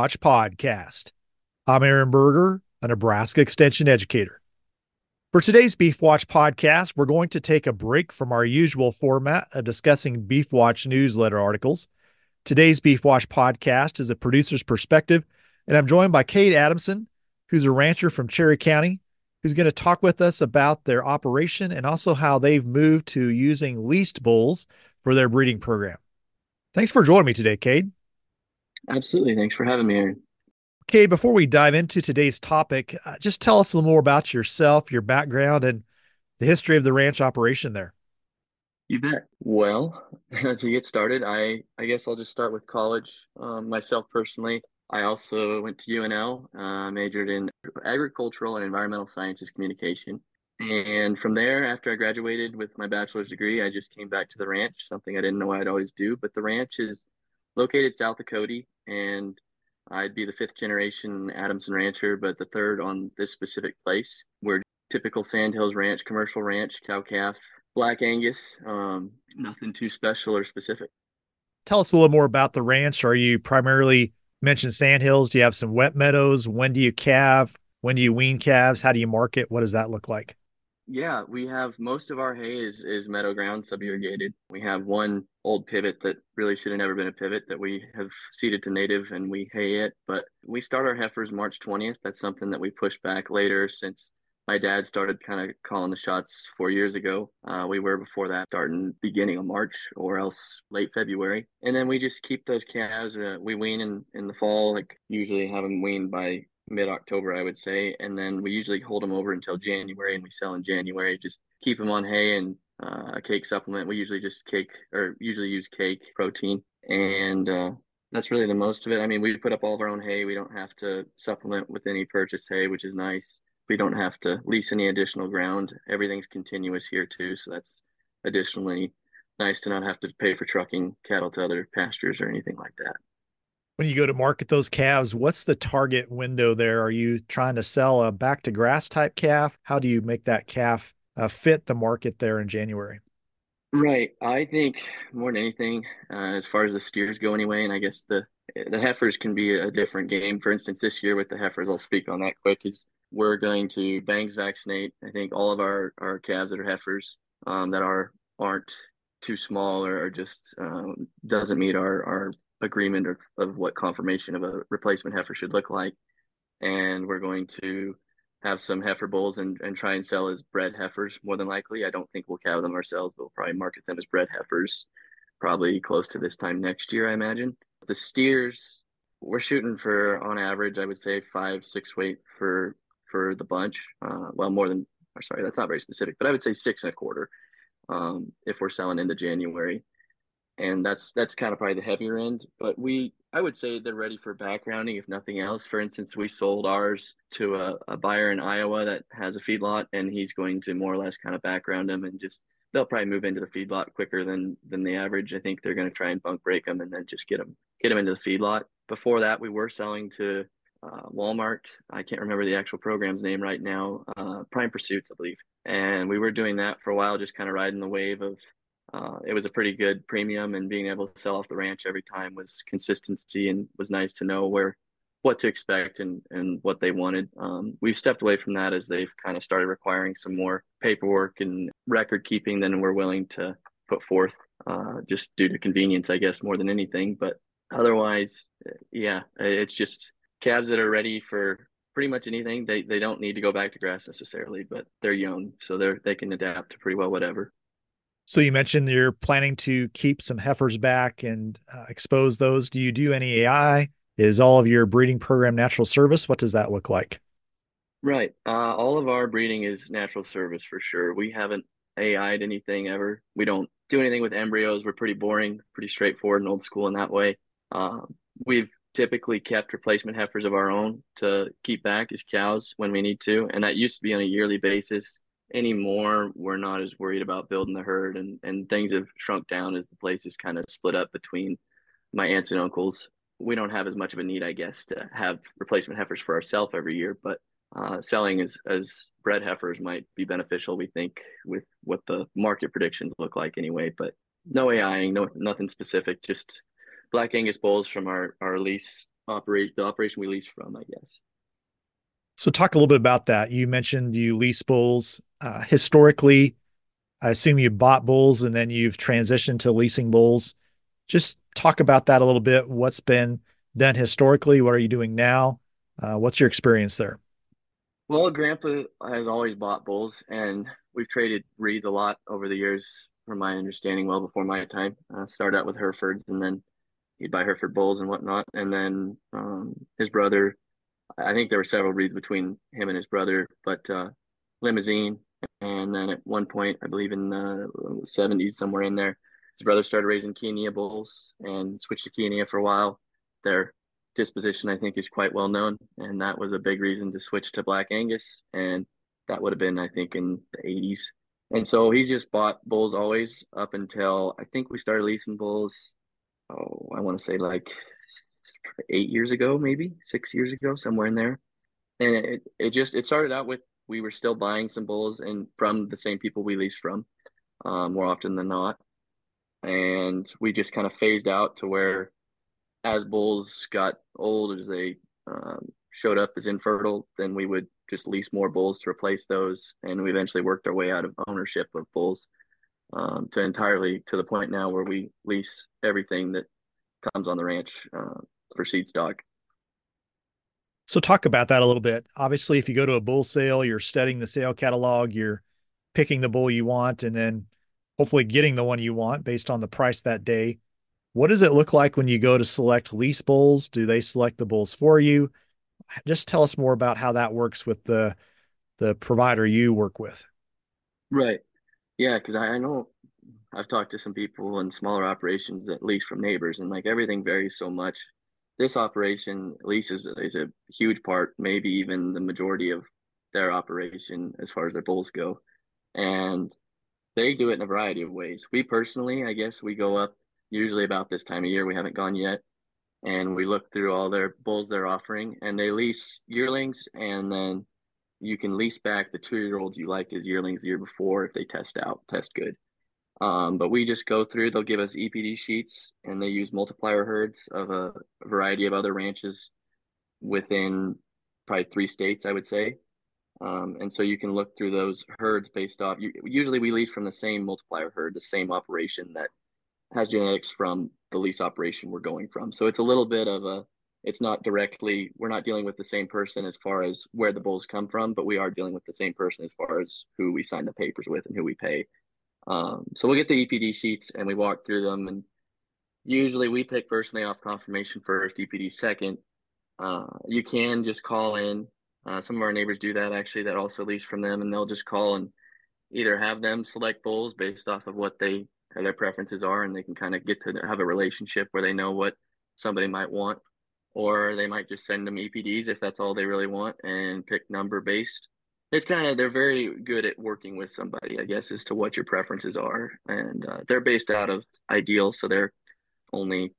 Watch podcast. I'm Aaron Berger, a Nebraska Extension educator. For today's Beef Watch podcast, we're going to take a break from our usual format of discussing Beef Watch newsletter articles. Today's Beef Watch podcast is a producer's perspective, and I'm joined by Cade Adamson, who's a rancher from Cherry County, who's going to talk with us about their operation and also how they've moved to using leased bulls for their breeding program. Thanks for joining me today, Cade. Absolutely. Thanks for having me, Aaron. Okay, before we dive into today's topic, uh, just tell us a little more about yourself, your background, and the history of the ranch operation there. You bet. Well, to get started, I I guess I'll just start with college. Um, myself personally, I also went to UNL, uh, majored in agricultural and environmental sciences communication. And from there, after I graduated with my bachelor's degree, I just came back to the ranch, something I didn't know I'd always do. But the ranch is located south of Cody, and I'd be the fifth generation Adamson rancher, but the third on this specific place. We're typical Sandhills Ranch, commercial ranch, cow calf, black Angus, um, nothing too special or specific. Tell us a little more about the ranch. Are you primarily mentioned Sandhills? Do you have some wet meadows? When do you calve? When do you wean calves? How do you market? What does that look like? Yeah, we have most of our hay is is meadow ground sub irrigated. We have one old pivot that really should have never been a pivot that we have seeded to native and we hay it. But we start our heifers March 20th. That's something that we push back later since my dad started kind of calling the shots four years ago. Uh, we were before that starting beginning of March or else late February. And then we just keep those calves. Uh, we wean in, in the fall, like usually have them weaned by mid October, I would say. And then we usually hold them over until January and we sell in January. Just keep them on hay and uh, a cake supplement. We usually just cake or usually use cake protein. And uh, that's really the most of it. I mean, we put up all of our own hay. We don't have to supplement with any purchased hay, which is nice. We don't have to lease any additional ground. Everything's continuous here too. So that's additionally nice to not have to pay for trucking cattle to other pastures or anything like that when you go to market those calves, what's the target window there? Are you trying to sell a back to grass type calf? How do you make that calf uh, fit the market there in January? Right. I think more than anything, uh, as far as the steers go, anyway, and I guess the the heifers can be a different game. For instance, this year with the heifers, I'll speak on that quick. Is we're going to bangs vaccinate. I think all of our our calves that are heifers um, that are aren't too small or, or just um, doesn't meet our our agreement of, of what conformation of a replacement heifer should look like. And we're going to have some heifer bulls and, and try and sell as bred heifers more than likely. I don't think we'll calve them ourselves, but we'll probably market them as bred heifers probably close to this time next year, I imagine. The steers, we're shooting for on average, I would say five, six weight for for the bunch. Uh, well, more than, I'm sorry, that's not very specific, but I would say six and a quarter um, if we're selling into January and that's that's kind of probably the heavier end. But we, I would say they're ready for backgrounding, if nothing else. For instance, we sold ours to a, a buyer in Iowa that has a feedlot, and he's going to more or less kind of background them and just they'll probably move into the feedlot quicker than than the average. I think they're going to try and bunk break them and then just get them get them into the feedlot. Before that, we were selling to uh, Walmart. I can't remember the actual program's name right now. Uh, Prime Pursuits, I believe. And we were doing that for a while, just kind of riding the wave of uh, it was a pretty good premium and being able to sell off the ranch every time was consistency and was nice to know where what to expect and and what they wanted. Um, we've stepped away from that as they've kind of started requiring some more paperwork and record keeping than we're willing to put forth uh, just due to convenience i guess more than anything. But otherwise yeah it's just calves that are ready for pretty much anything. They, they don't need to go back to grass necessarily but they're young so they're they can adapt to pretty well whatever so you mentioned you're planning to keep some heifers back and uh, expose those. Do you do any AI? Is all of your breeding program natural service? What does that look like? Right. Uh, all of our breeding is natural service for sure. We haven't AI'd anything ever. We don't do anything with embryos. We're pretty boring, pretty straightforward and old school in that way. Uh, we've typically kept replacement heifers of our own to keep back as cows when we need to, and that used to be on a yearly basis anymore we're not as worried about building the herd and and things have shrunk down as the place is kind of split up between my aunts and uncles we don't have as much of a need i guess to have replacement heifers for ourselves every year but uh, selling as as bred heifers might be beneficial we think with what the market predictions look like anyway but no aiing no nothing specific just black angus bulls from our our lease operate the operation we lease from, I guess. So talk a little bit about that. You mentioned you lease bulls. Uh, historically, I assume you bought bulls and then you've transitioned to leasing bulls. Just talk about that a little bit. What's been done historically? What are you doing now? Uh, what's your experience there? Well, Grandpa has always bought bulls, and we've traded breeds a lot over the years, from my understanding, well before my time. Uh, started out with Herefords, and then he'd buy Hereford bulls and whatnot. And then um, his brother, I think there were several breeds between him and his brother, but uh, Limousin. And then at one point, I believe in uh, the 70s, somewhere in there, his brother started raising Kia bulls and switched to Kia for a while. Their disposition, I think, is quite well known. And that was a big reason to switch to Black Angus. And that would have been, I think, in the 80s. And so he's just bought bulls always up until I think we started leasing bulls oh, I want to say like eight years ago, maybe six years ago, somewhere in there. And it, it just it started out with we were still buying some bulls and from the same people we leased from, um, more often than not. And we just kind of phased out to where as bulls got old, as they um, showed up as infertile, then we would just lease more bulls to replace those. And we eventually worked our way out of ownership of bulls um, to entirely to the point now where we lease everything that comes on the ranch uh, for seed stock. So talk about that a little bit. Obviously, if you go to a bull sale, you're studying the sale catalog, you're picking the bull you want, and then hopefully getting the one you want based on the price that day. What does it look like when you go to select lease bulls? Do they select the bulls for you? Just tell us more about how that works with the the provider you work with. Right. Yeah, because I, I know I've talked to some people in smaller operations, at least from neighbors, and like everything varies so much. This operation, at least, is, is a huge part, maybe even the majority of their operation as far as their bulls go. And they do it in a variety of ways. We personally, I guess, we go up usually about this time of year. We haven't gone yet. And we look through all their bulls they're offering, and they lease yearlings and then you can lease back the two year olds you liked as yearlings the year before if they test out, test good. Um, but we just go through, they'll give us EPD sheets and they use multiplier herds of a, variety of other ranches within probably three states, I would say. Um, and so you can look through those herds based off. Usually, we lease from the same multiplier herd, the same operation that has genetics from the lease operation we're going from. So it's a little bit of a it's not directly we're not dealing with the same person as far as where the bulls come from but we are dealing with the same person as far as who we sign the papers with and who we pay um, so we'll get the epd sheets and we walk through them and usually we pick personally off conformation first epd second. Uh, you can just call in. Uh, some of our neighbors do that actually that also lease from them and they'll just call and either have them select bulls based off of what they their preferences are and they can kind of get to have a relationship where they know what somebody might want. Or they might just send them EPDs if that's all they really want and pick number based. It's kind of they're very good at working with somebody, I guess, as to what your preferences are, and uh, they're based out of Ideal, so they're only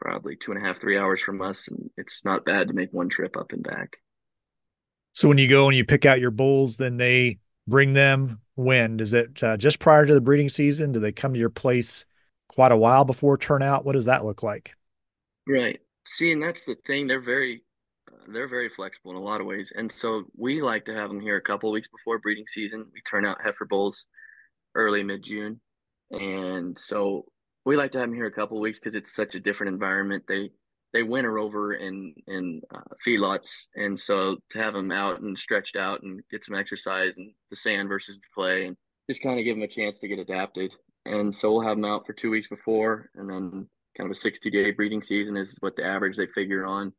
probably two and a half, three hours from us, and it's not bad to make one trip up and back. So when you go and you pick out your bulls, then they bring them when? Is it uh, just prior to the breeding season? Do they come to your place quite a while before turnout? What does that look like? Right. See, and that's the thing. They're very, they're very flexible in a lot of ways, and so we like to have them here a couple weeks before breeding season. We turn out heifer bulls early mid June, and so we like to have them here a couple weeks because it's such a different environment. They they winter over in in uh, feedlots, and so to have them out and stretched out and get some exercise and the sand versus the clay, and just kind of give them a chance to get adapted. And so we'll have them out for two weeks before, and then kind of a 60 day breeding season is what the average they figure on.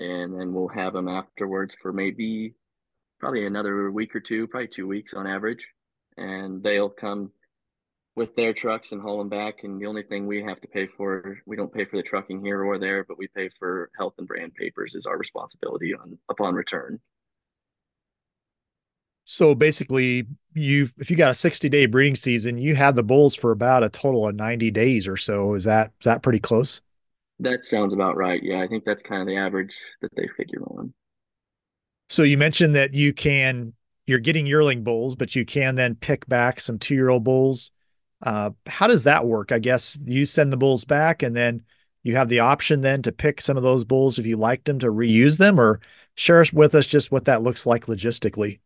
And then we'll have them afterwards for maybe probably another week or two, probably two weeks on average. And they'll come with their trucks and haul them back. And the only thing we have to pay for, we don't pay for the trucking here or there, but we pay for health and brand papers is our responsibility on upon return. So basically, you if you got a 60 day breeding season, you have the bulls for about a total of 90 days or so. Is that is that pretty close? That sounds about right. Yeah, I think that's kind of the average that they figure on. So you mentioned that you can you're getting yearling bulls, but you can then pick back some two year old bulls. Uh, how does that work? I guess you send the bulls back, and then you have the option then to pick some of those bulls if you liked them to reuse them, or share with us just what that looks like logistically.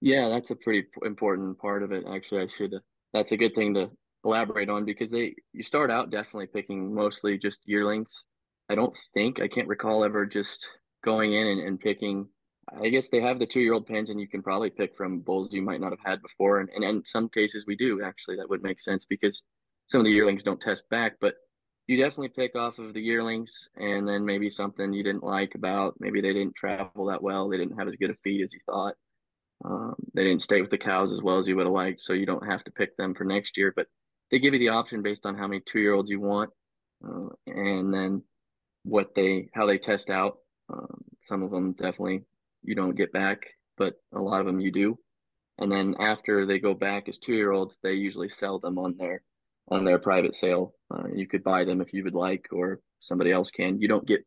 Yeah, that's a pretty important part of it. Actually, I should. That's a good thing to elaborate on because they you start out definitely picking mostly just yearlings. I don't think I can't recall ever just going in and, and picking. I guess they have the two year old pens, and you can probably pick from bulls you might not have had before. And, and in some cases, we do actually. That would make sense because some of the yearlings don't test back, but you definitely pick off of the yearlings and then maybe something you didn't like about maybe they didn't travel that well they didn't have as good a feed as you thought um, they didn't stay with the cows as well as you would have liked so you don't have to pick them for next year but they give you the option based on how many two year olds you want uh, and then what they how they test out um, some of them definitely you don't get back but a lot of them you do and then after they go back as two year olds they usually sell them on their on their private sale. Uh, you could buy them if you would like, or somebody else can. You don't get.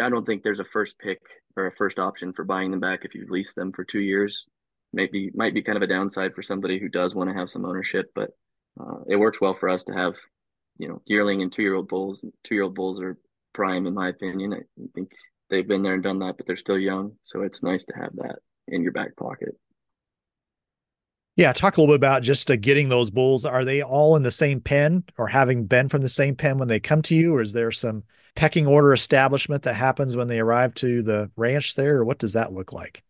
I don't think there's a first pick or a first option for buying them back if you lease them for two years. Maybe might be kind of a downside for somebody who does want to have some ownership, but uh, it works well for us to have, you know, yearling and two year old bulls. Two year old bulls are prime in my opinion. I think they've been there and done that, but they're still young, so it's nice to have that in your back pocket. Yeah, talk a little bit about just uh, getting those bulls. Are they all in the same pen or having been from the same pen when they come to you? Or is there some pecking order establishment that happens when they arrive to the ranch there? Or what does that look like?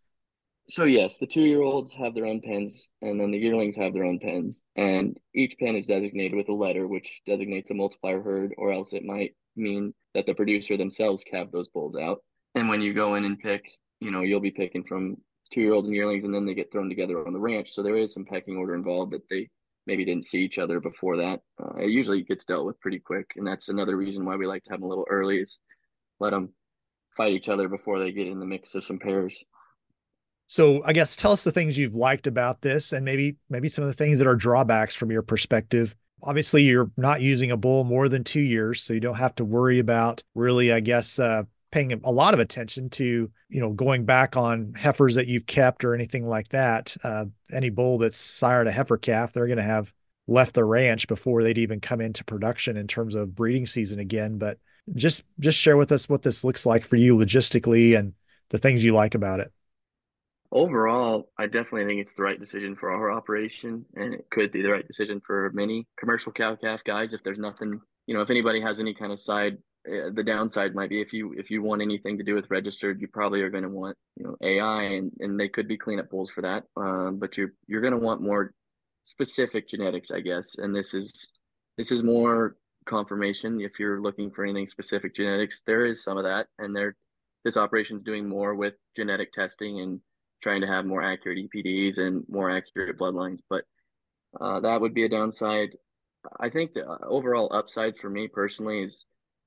So, yes, the two year olds have their own pens, and then the yearlings have their own pens. And each pen is designated with a letter, which designates a multiplier herd, or else it might mean that the producer themselves calved those bulls out. And when you go in and pick, you know, you'll be picking from two year olds and yearlings, and then they get thrown together on the ranch. So there is some pecking order involved that they maybe didn't see each other before that. Uh, it usually gets dealt with pretty quick, and that's another reason why we like to have them a little early is let them fight each other before they get in the mix of some pairs. So I guess tell us the things you've liked about this, and maybe maybe some of the things that are drawbacks from your perspective. Obviously, you're not using a bull more than two years, so you don't have to worry about really, I guess, uh, paying a lot of attention to you know going back on heifers that you've kept or anything like that. Uh, any bull that's sired a heifer calf they're going to have left the ranch before they'd even come into production in terms of breeding season again. But just just share with us what this looks like for you logistically and the things you like about it overall i definitely think it's the right decision for our operation and it could be the right decision for many commercial cow calf guys if there's nothing you know if anybody has any kind of side uh, the downside might be if you if you want anything to do with registered, you probably are going to want you know AI, and and they could be cleanup bulls for that. Um, but you're you're going to want more specific genetics, I guess. And this is this is more conformation. If you're looking for anything specific genetics, there is some of that, and there this operation is doing more with genetic testing and trying to have more accurate EPDs and more accurate bloodlines. But uh, that would be a downside. I think the uh, overall upsides for me personally is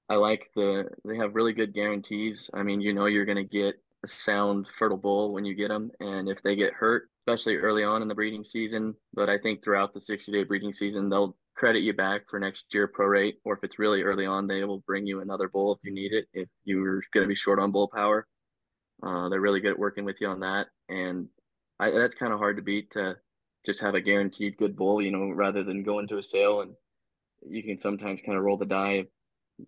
I like the they have really good guarantees. I mean, you know you're going to get a sound fertile bull when you get them, and if they get hurt, especially early on in the breeding season, but I think throughout the 60 day breeding season, they'll credit you back for next year prorate, or if it's really early on, they will bring you another bull if you need it. If you're going to be short on bull power, uh, they're really good at working with you on that, and I, that's kind of hard to beat to just have a guaranteed good bull, you know, rather than going to a sale and you can sometimes kind of roll the die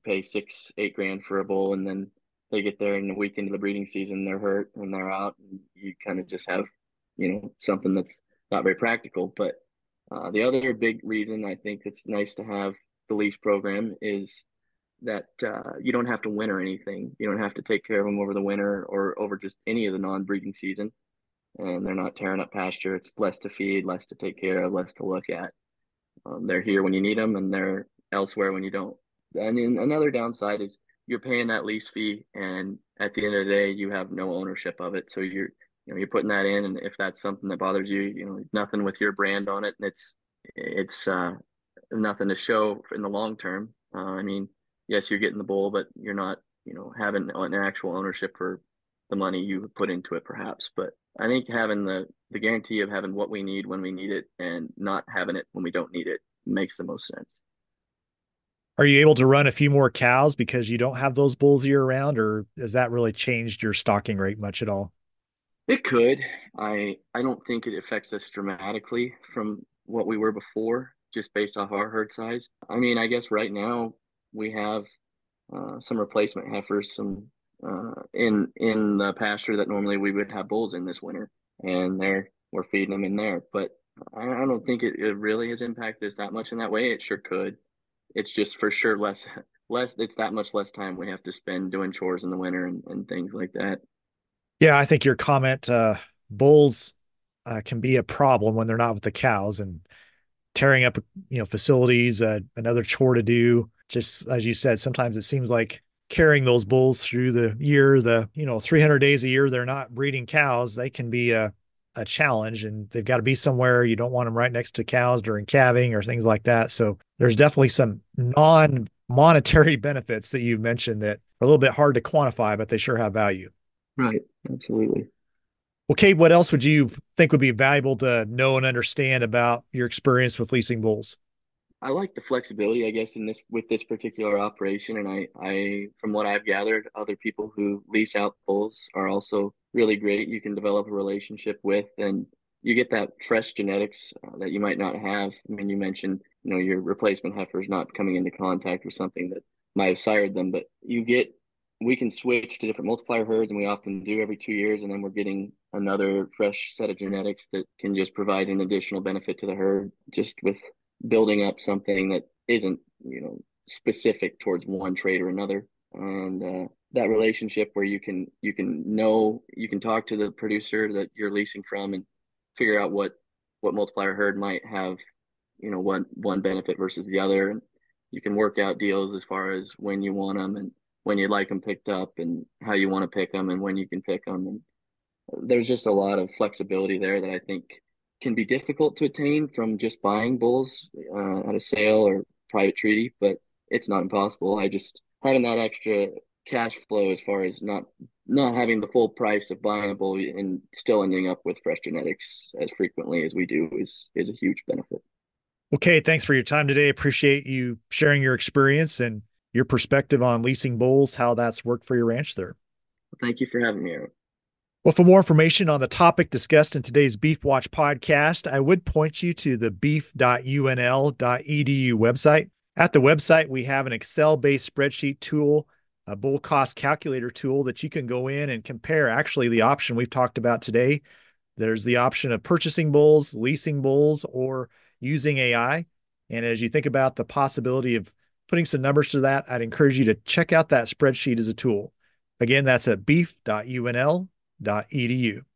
pay six, eight grand for a bull, and then they get there in a week into the breeding season, they're hurt and they're out, and you kind of just have, you know, something that's not very practical. But uh, the other big reason I think it's nice to have the lease program is that uh, you don't have to winter anything. You don't have to take care of them over the winter or over just any of the non-breeding season, and they're not tearing up pasture. It's less to feed, less to take care of, less to look at. Um, they're here when you need them, and they're elsewhere when you don't. And then another downside is you're paying that lease fee, and at the end of the day, you have no ownership of it. So you're you know you're putting that in, and if that's something that bothers you, you know nothing with your brand on it, and it's it's uh, nothing to show in the long term. Uh, I mean, yes, you're getting the bull, but you're not you know having an actual ownership for the money you put into it, perhaps. But I think having the the guarantee of having what we need when we need it, and not having it when we don't need it, makes the most sense. Are you able to run a few more cows because you don't have those bulls year round, or has that really changed your stocking rate much at all? It could. I I don't think it affects us dramatically from what we were before, just based off our herd size. I mean, I guess right now we have uh, some replacement heifers, some uh, in in the pasture that normally we would have bulls in this winter, and they're we're feeding them in there. But I, I don't think it, it really has impacted us that much in that way. It sure could. It's just for sure less less. It's that much less time we have to spend doing chores in the winter and, and things like that. Yeah, I think your comment, uh, bulls uh, can be a problem when they're not with the cows and tearing up, you know, facilities, uh, another chore to do. Just as you said, sometimes it seems like carrying those bulls through the year, the, you know, 300 days a year, they're not breeding cows. They can be a, a challenge and they've got to be somewhere. You don't want them right next to cows during calving or things like that. So there's definitely some non monetary benefits that you've mentioned that are a little bit hard to quantify, but they sure have value. Right. Absolutely. Well, Okay, what else would you think would be valuable to know and understand about your experience with leasing bulls? I like the flexibility, I guess, in this with this particular operation, and I, I, from what I've gathered, other people who lease out bulls are also really great. You can develop a relationship with, and you get that fresh genetics uh, that you might not have. I mean, you mentioned, you know, your replacement heifers not coming into contact with something that might have sired them, but you get we can switch to different multiplier herds, and we often do every two years, and then we're getting another fresh set of genetics that can just provide an additional benefit to the herd, just with building up something that isn't, you know, specific towards one trade or another, and uh, that relationship where you can you can know you can talk to the producer that you're leasing from and figure out what what multiplier herd might have, you know, one one benefit versus the other, and you can work out deals as far as when you want them and when you'd like them picked up and how you want to pick them and when you can pick them. And there's just a lot of flexibility there that I think can be difficult to attain from just buying bulls uh, at a sale or private treaty, but it's not impossible. I just having that extra cash flow as far as not not having the full price of buying a bull and still ending up with fresh genetics as frequently as we do is is a huge benefit. Okay, thanks for your time today. Appreciate you sharing your experience and your perspective on leasing bulls, how that's worked for your ranch there. Thank you for having me. Well, for more information on the topic discussed in today's Beef Watch podcast, I would point you to the beef.unl.edu website. At the website, we have an Excel based spreadsheet tool, a bull cost calculator tool that you can go in and compare actually the option we've talked about today. There's the option of purchasing bulls, leasing bulls, or using AI. And as you think about the possibility of putting some numbers to that, I'd encourage you to check out that spreadsheet as a tool. Again, that's at beef.unl.edu.